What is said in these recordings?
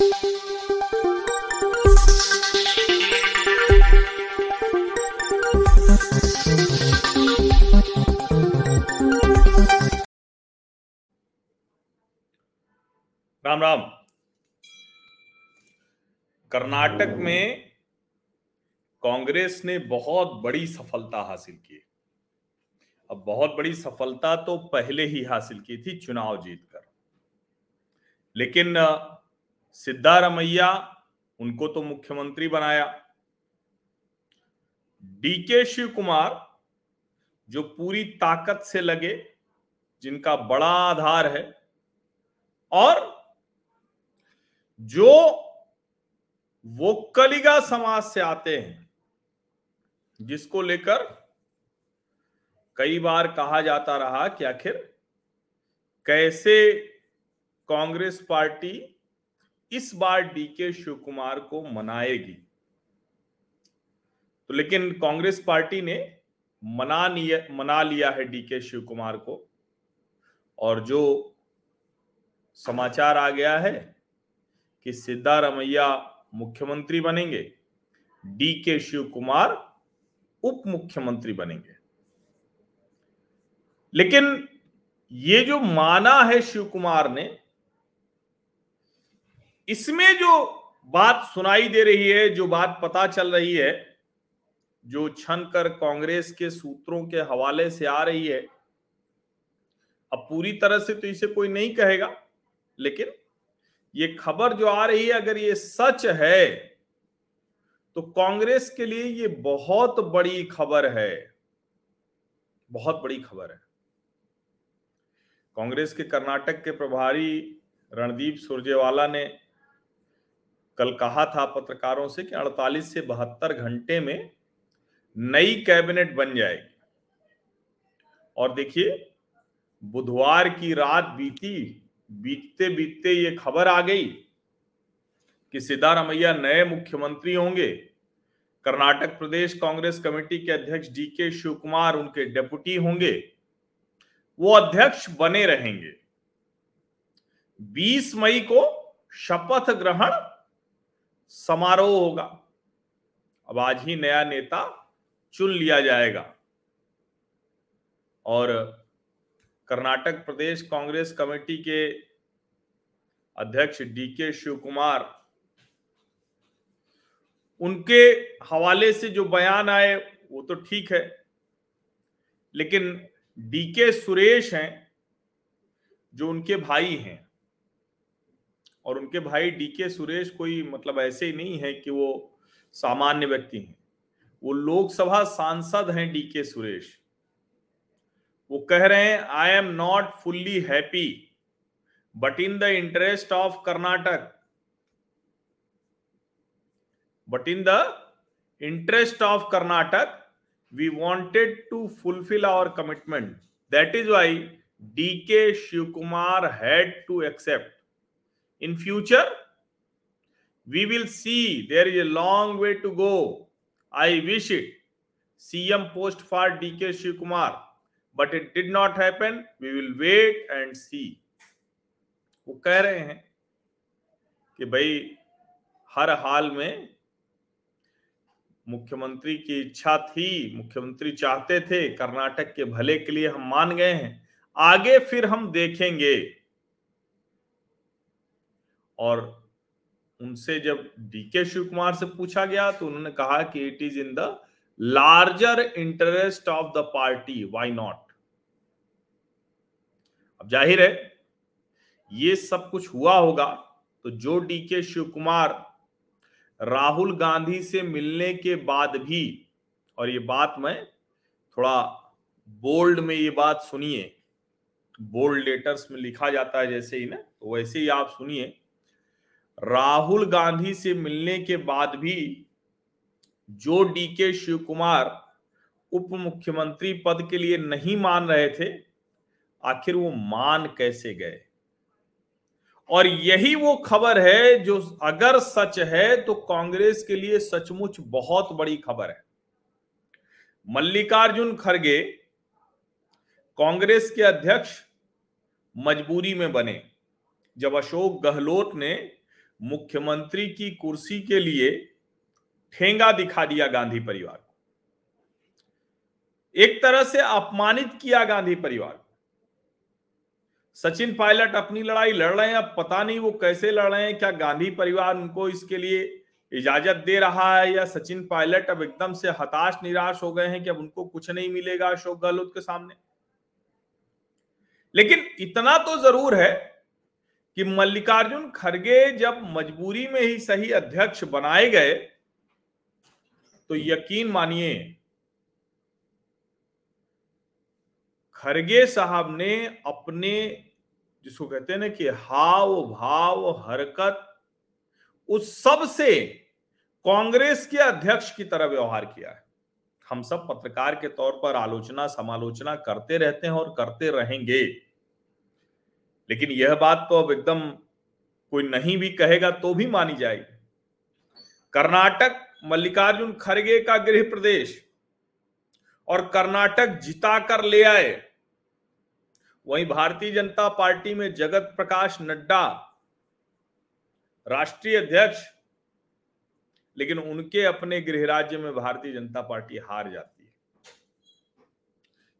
राम राम। कर्नाटक में कांग्रेस ने बहुत बड़ी सफलता हासिल की। अब बहुत बड़ी सफलता तो पहले ही हासिल की थी चुनाव जीतकर। लेकिन सिद्धारमैया उनको तो मुख्यमंत्री बनाया। डीके शिव कुमार जो पूरी ताकत से लगे, जिनका बड़ा आधार है, और जो वो कलिगा समाज से आते हैं, जिसको लेकर कई बार कहा जाता रहा कि आखिर कैसे कांग्रेस पार्टी इस बार डीके शिव कुमार को मनाएगी। तो लेकिन कांग्रेस पार्टी ने मना मना लिया है डीके शिव कुमार को। और जो समाचार आ गया है कि सिद्धारमैया मुख्यमंत्री बनेंगे डी के शिव कुमार उप मुख्यमंत्री बनेंगे। लेकिन ये जो माना है शिव कुमार ने इसमें जो बात सुनाई दे रही है, जो बात पता चल रही है, जो छन कर कांग्रेस के सूत्रों के हवाले से आ रही है, अब पूरी तरह से तो इसे कोई नहीं कहेगा, लेकिन ये खबर जो आ रही है, अगर ये सच है तो कांग्रेस के लिए ये बहुत बड़ी खबर है। बहुत बड़ी खबर है। कांग्रेस के कर्नाटक के प्रभारी रणदीप सुरजेवाला ने कल कहा था पत्रकारों से कि 48 से बहत्तर घंटे में नई कैबिनेट बन जाएगी। और देखिए, बुधवार की रात बीती बीतते बीतते ये खबर आ गई कि सिद्धारमैया नए मुख्यमंत्री होंगे। कर्नाटक प्रदेश कांग्रेस कमेटी के अध्यक्ष डी के शिव कुमार उनके डेपुटी होंगे। वो अध्यक्ष बने रहेंगे। 20 मई को शपथ ग्रहण समारोह होगा। अब आज ही नया नेता चुन लिया जाएगा। और कर्नाटक प्रदेश कांग्रेस कमेटी के अध्यक्ष डीके शिव कुमार उनके हवाले से जो बयान आए, वो तो ठीक है। लेकिन डीके सुरेश हैं, जो उनके भाई हैं। और उनके भाई डीके सुरेश कोई मतलब ऐसे ही नहीं है कि वो सामान्य व्यक्ति हैं। वो लोकसभा सांसद हैं डीके सुरेश। वो कह रहे हैं I am not fully happy but in the interest of Karnataka but in the interest of Karnataka we wanted to fulfil our commitment that is why D K Shiv Kumar had to accept in future we will see there is a long way to go. I wish it. Cm post for dk shiv kumar but it did not happen we will wait and see वो कह रहे हैं कि भाई, हर हाल में मुख्यमंत्री की इच्छा थी, मुख्यमंत्री चाहते थे, कर्नाटक के भले के लिए हम मान गए हैं। आगे फिर हम देखेंगे। और उनसे जब डीके शिव कुमार से पूछा गया तो उन्होंने कहा कि it is in the larger interest of the party why not अब ज़ाहिर है, ये सब कुछ हुआ होगा तो जो डीके शिव कुमार राहुल गांधी से मिलने के बाद भी, और ये बात मैं थोड़ा बोल्ड में ये बात सुनिए बोल्ड लेटर्स में लिखा जाता है जैसे ही ना तो वैसे ही आप सुनिए राहुल गांधी से मिलने के बाद भी जो डीके शिव कुमार उप मुख्यमंत्री पद के लिए नहीं मान रहे थे, आखिर वो मान कैसे गए? और यही वो खबर है जो अगर सच है तो कांग्रेस के लिए सचमुच बहुत बड़ी खबर है। मल्लिकार्जुन खड़गे कांग्रेस के अध्यक्ष मजबूरी में बने, जब अशोक गहलोत ने मुख्यमंत्री की कुर्सी के लिए ठेंगा दिखा दिया गांधी परिवार को। एक तरह से अपमानित किया गांधी परिवार को। सचिन पायलट अपनी लड़ाई लड़ रहे हैं, अब पता नहीं वो कैसे लड़ रहे हैं, क्या गांधी परिवार उनको इसके लिए इजाज़त दे रहा है या सचिन पायलट अब एकदम से हताश, निराश हो गए हैं कि अब उनको कुछ नहीं मिलेगा अशोक गहलोत के सामने। लेकिन इतना तो ज़रूर है कि मल्लिकार्जुन खड़गे जब मजबूरी में ही सही अध्यक्ष बनाए गए तो यकीन मानिए खरगे साहब ने अपने जिसको कहते हैं ना कि हाव भाव हरकत, उस सबसे कांग्रेस के अध्यक्ष की तरह व्यवहार किया है। हम सब पत्रकार के तौर पर आलोचना समालोचना करते रहते हैं और करते रहेंगे। लेकिन यह बात तो अब एकदम कोई नहीं भी कहेगा तो भी मानी जाएगी। कर्नाटक, मल्लिकार्जुन खड़गे का गृह प्रदेश और कर्नाटक जिता कर ले आए। वहीं भारतीय जनता पार्टी में जगत प्रकाश नड्डा, राष्ट्रीय अध्यक्ष, लेकिन उनके अपने गृह राज्य में भारतीय जनता पार्टी हार जाती है।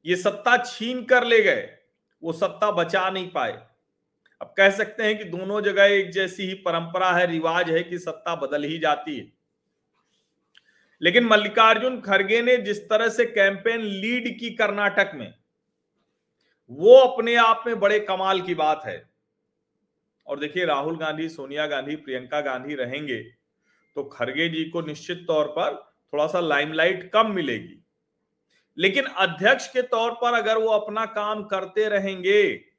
ये सत्ता छीन कर ले गए, वो सत्ता बचा नहीं पाए। अब कह सकते हैं कि दोनों जगह एक जैसी ही परंपरा है, रिवाज है कि सत्ता बदल ही जाती है। लेकिन मल्लिकार्जुन खड़गे ने जिस तरह से कैंपेन लीड की कर्नाटक में, वो अपने आप में बड़े कमाल की बात है। और देखिए, राहुल गांधी, सोनिया गांधी, प्रियंका गांधी रहेंगे तो खड़गे जी को निश्चित तौर पर थोड़ा सा लाइमलाइट कम मिलेगी। लेकिन अध्यक्ष के तौर पर अगर वो अपना काम करते रहेंगे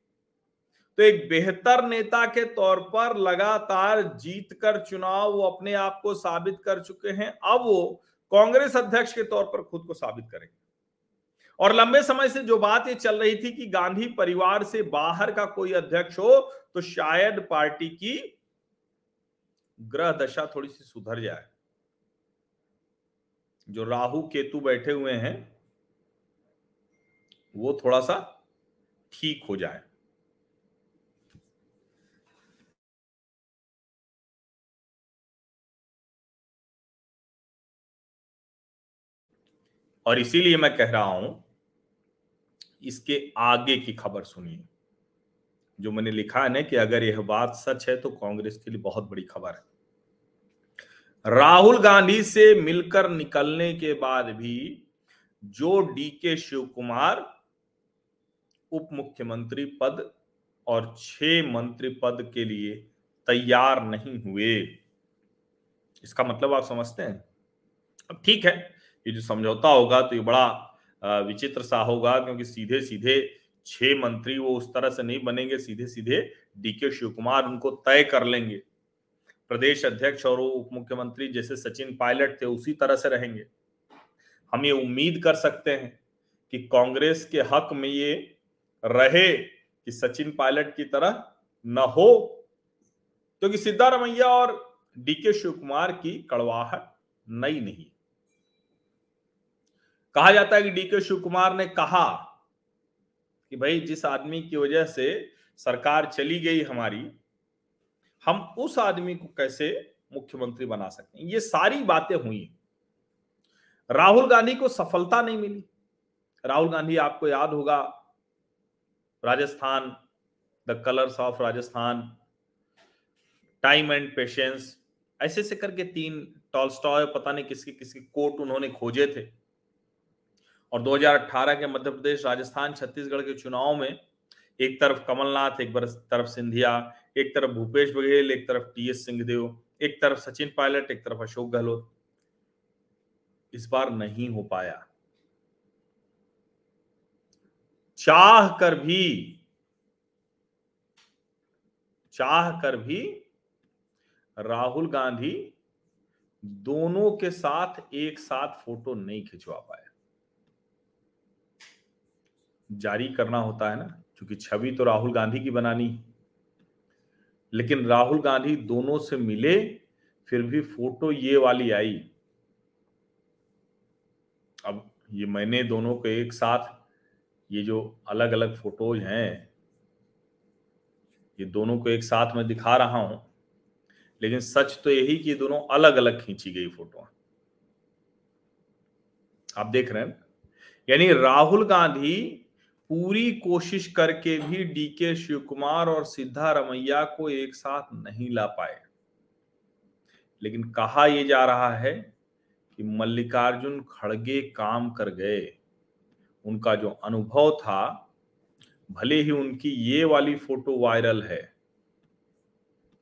तो एक बेहतर नेता के तौर पर लगातार जीत कर चुनाव वो अपने आप को साबित कर चुके हैं। अब वो कांग्रेस अध्यक्ष के तौर पर खुद को साबित करेंगे। और लंबे समय से जो बात ये चल रही थी कि गांधी परिवार से बाहर का कोई अध्यक्ष हो तो शायद पार्टी की ग्रह दशा थोड़ी सी सुधर जाए। जो राहु केतु बैठे हुए हैं, वो थोड़ा सा ठीक हो जाए। और इसीलिए मैं कह रहा हूँ, इसके आगे की खबर सुनिए। जो मैंने लिखा है ना कि अगर यह बात सच है तो कांग्रेस के लिए बहुत बड़ी खबर है। राहुल गांधी से मिलकर निकलने के बाद भी जो डीके शिव कुमार उप मुख्यमंत्री पद और छह मंत्री पद के लिए तैयार नहीं हुए। इसका मतलब आप समझते हैं? अब ठीक है ये जो समझौता होगा तो ये बड़ा विचित्र सा होगा क्योंकि सीधे सीधे छह मंत्री वो उस तरह से नहीं बनेंगे सीधे सीधे डीके शिव कुमार उनको तय कर लेंगे। प्रदेश अध्यक्ष और उप मुख्यमंत्री जैसे सचिन पायलट थे उसी तरह से रहेंगे। हम ये उम्मीद कर सकते हैं कि कांग्रेस के हक में ये रहे कि सचिन पायलट की तरह न हो। क्योंकि सिद्धारमैया और डीके शिव कुमार की कड़वाहट नई नहीं। कहा जाता है कि डीके शिव कुमार ने कहा कि भाई, जिस आदमी की वजह से सरकार चली गई हमारी, हम उस आदमी को कैसे मुख्यमंत्री बना सकते हैं? ये सारी बातें हुई। राहुल गांधी को सफलता नहीं मिली। राहुल गांधी, आपको याद होगा, Rajasthan, the colours of Rajasthan, time and patience, ऐसे से करके तीन टॉलस्टॉय, पता नहीं किसके किसके कोट उन्होंने खोजे थे। और 2018 के मध्य प्रदेश, राजस्थान, छत्तीसगढ़ के चुनाव में एक तरफ़ कमलनाथ, एक तरफ़ सिंधिया, एक तरफ़ भूपेश बघेल, एक तरफ़ टी एस सिंहदेव, एक तरफ़ सचिन पायलट, एक तरफ़ अशोक गहलोत। इस बार नहीं हो पाया। चाह कर भी, चाह कर भी राहुल गांधी दोनों के साथ एक साथ फ़ोटो नहीं खिंचवा पाया जारी करना होता है ना, क्योंकि छवि तो राहुल गांधी की बनानी लेकिन राहुल गांधी दोनों से मिले, फिर भी फ़ोटो ये वाली आई। अब ये मैंने दोनों को एक साथ ये जो अलग अलग फ़ोटोज़ हैं, ये दोनों को एक साथ में दिखा रहा हूँ, लेकिन सच तो यही कि दोनों अलग अलग खींची गई फ़ोटो। आप देख रहे हैं यानी राहुल गांधी पूरी कोशिश करके भी डीके शिव कुमार और सिद्धारमैया को एक साथ नहीं ला पाए। लेकिन कहा यह जा रहा है कि मल्लिकार्जुन खड़गे काम कर गए। उनका जो अनुभव था, भले ही उनकी ये वाली फ़ोटो वायरल है,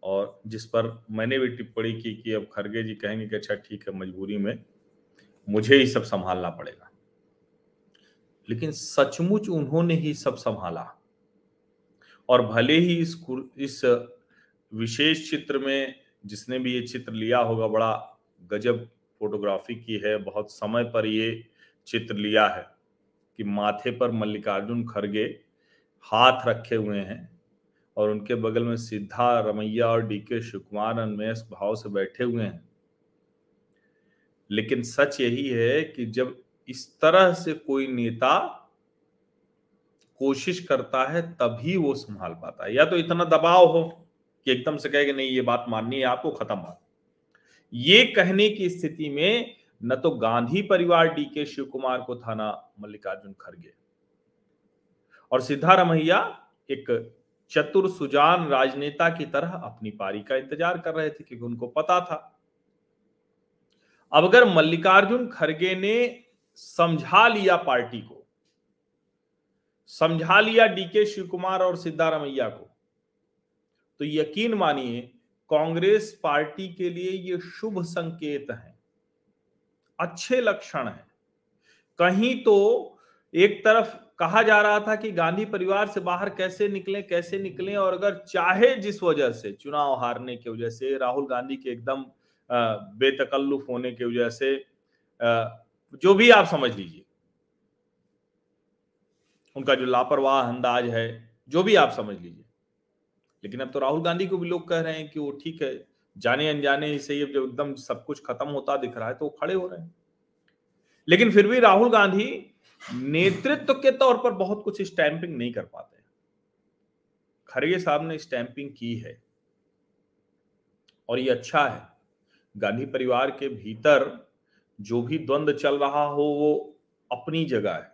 और जिस पर मैंने भी टिप्पणी की कि अब खड़गे जी कहेंगे कि अच्छा ठीक है, मजबूरी में मुझे ही सब संभालना पड़ेगा। लेकिन सचमुच उन्होंने ही सब संभाला। और भले ही इस इस विशेष चित्र में जिसने भी ये चित्र लिया होगा, बड़ा गजब फोटोग्राफी की है, बहुत समय पर ये चित्र लिया है कि माथे पर मल्लिकार्जुन खड़गे हाथ रखे हुए हैं और उनके बगल में सिद्धा, रमैया और डीके शिवकुमार अन्मेष भाव से बैठे हुए हैं। लेकिन सच यही है कि जब इस तरह से कोई नेता कोशिश करता है, तभी वो संभाल पाता है। या तो इतना दबाव हो कि एकदम से कहे कि नहीं, ये बात माननी है, आपको खत्म बात। ये कहने की स्थिति में न तो गांधी परिवार डी के शिव कुमार को था ना मल्लिकार्जुन खड़गे। और सिद्धारमैया एक चतुर सुजान राजनेता की तरह अपनी पारी का इंतज़ार कर रहे थे, क्योंकि उनको पता था। अब अगर मल्लिकार्जुन खड़गे ने समझा लिया पार्टी को। समझा लिया डीके शिव कुमार और सिद्धारमैया को। तो यकीन मानिए, कांग्रेस पार्टी के लिए ये शुभ संकेत है। अच्छे लक्षण है। कहीं तो एक तरफ़ कहा जा रहा था कि गांधी परिवार से बाहर कैसे निकले कैसे निकले और अगर चाहे जिस वजह से, चुनाव हारने की वजह से, राहुल गांधी के एकदम बेतकल्लुफ होने की वजह से जो भी आप समझ लीजिए। उनका जो लापरवाह अंदाज है, जो भी आप समझ लीजिए। लेकिन अब तो राहुल गांधी को भी लोग कह रहे हैं कि वो ठीक है, जाने अनजाने से जब एकदम सब कुछ खत्म होता दिख रहा है तो वो खड़े हो रहे हैं। लेकिन फिर भी राहुल गांधी नेतृत्व के तौर पर बहुत कुछ स्टैंपिंग नहीं कर पाते खड़गे साहब ने स्टैंपिंग की है। और ये अच्छा है, गांधी परिवार के भीतर जो भी द्वंद चल रहा हो, वो अपनी जगह है।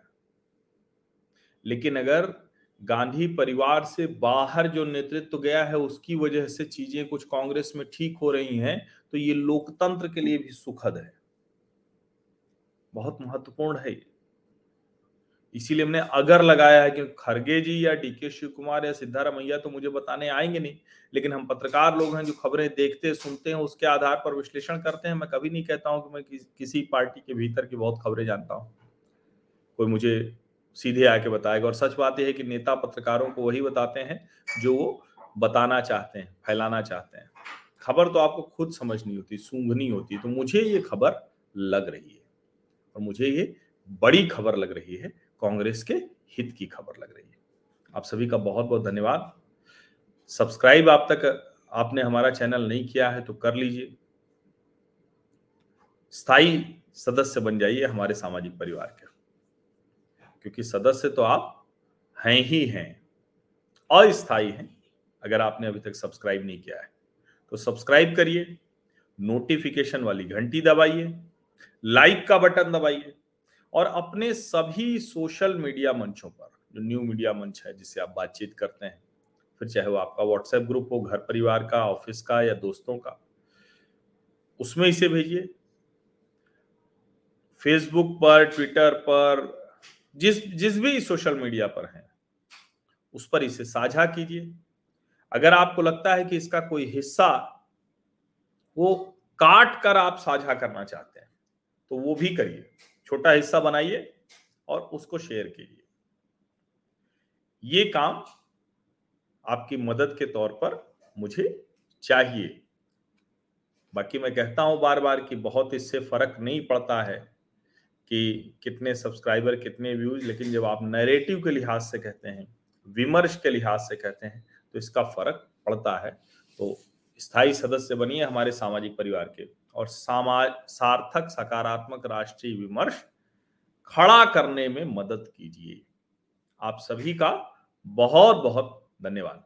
लेकिन अगर गांधी परिवार से बाहर जो नेतृत्व गया है, उसकी वजह से चीज़ें कुछ कांग्रेस में ठीक हो रही हैं तो ये लोकतंत्र के लिए भी सुखद है। बहुत महत्वपूर्ण है ये। इसीलिए हमने अगर लगाया है कि खरगे जी या डीके शिव कुमार या सिद्धारमैया तो मुझे बताने आएँगे नहीं लेकिन हम पत्रकार लोग हैं जो खबरें देखते सुनते हैं उसके आधार पर विश्लेषण करते हैं। मैं कभी नहीं कहता हूँ कि मैं कि, किसी पार्टी के भीतर की बहुत खबरें जानता हूँ। कोई मुझे सीधे आके बताएगा। और सच बात यह है कि नेता पत्रकारों को वही बताते हैं जो वो बताना चाहते हैं फैलाना चाहते हैं। खबर तो आपको खुद समझनी होती सूंघनी होती तो मुझे ये खबर लग रही है। और मुझे ये बड़ी खबर लग रही है कांग्रेस के हित की खबर लग रही है। आप सभी का बहुत बहुत धन्यवाद। सब्सक्राइब आप तक, आपने हमारा चैनल नहीं किया है तो कर लीजिए। स्थायी सदस्य बन जाइए हमारे सामाजिक परिवार के। क्योंकि सदस्य तो आप हैं ही हैं अस्थाई हैं, अगर आपने अभी तक सब्सक्राइब नहीं किया है। तो सब्सक्राइब करिए, नोटिफिकेशन वाली घंटी दबाइए, लाइक का बटन दबाइए। और अपने सभी सोशल मीडिया मंचों पर, जो न्यू मीडिया मंच है, जिससे आप बातचीत करते हैं, फिर चाहे वो आपका व्हाट्सएप ग्रुप हो, घर परिवार का ऑफ़िस का या दोस्तों का, उसमें इसे भेजिए। फेसबुक पर ट्विटर पर, जिस जिस भी सोशल मीडिया पर है, उस पर इसे साझा कीजिए। अगर आपको लगता है कि इसका कोई हिस्सा, वो काट कर आप साझा करना चाहते हैं तो वो भी करिए। छोटा हिस्सा बनाइए और उसको शेयर कीजिए। ये काम आपकी मदद के तौर पर मुझे चाहिए। बाकी मैं कहता हूँ बार बार कि बहुत इससे फ़र्क नहीं पड़ता है कि कितने सब्सक्राइबर कितने व्यूज़ लेकिन जब आप नैरेटिव के लिहाज से कहते हैं, विमर्श के लिहाज से कहते हैं तो इसका फ़र्क पड़ता है। तो स्थायी सदस्य बनिए हमारे सामाजिक परिवार के। और समाज सार्थक सकारात्मक राष्ट्रीय विमर्श खड़ा करने में मदद कीजिए। आप सभी का बहुत बहुत धन्यवाद।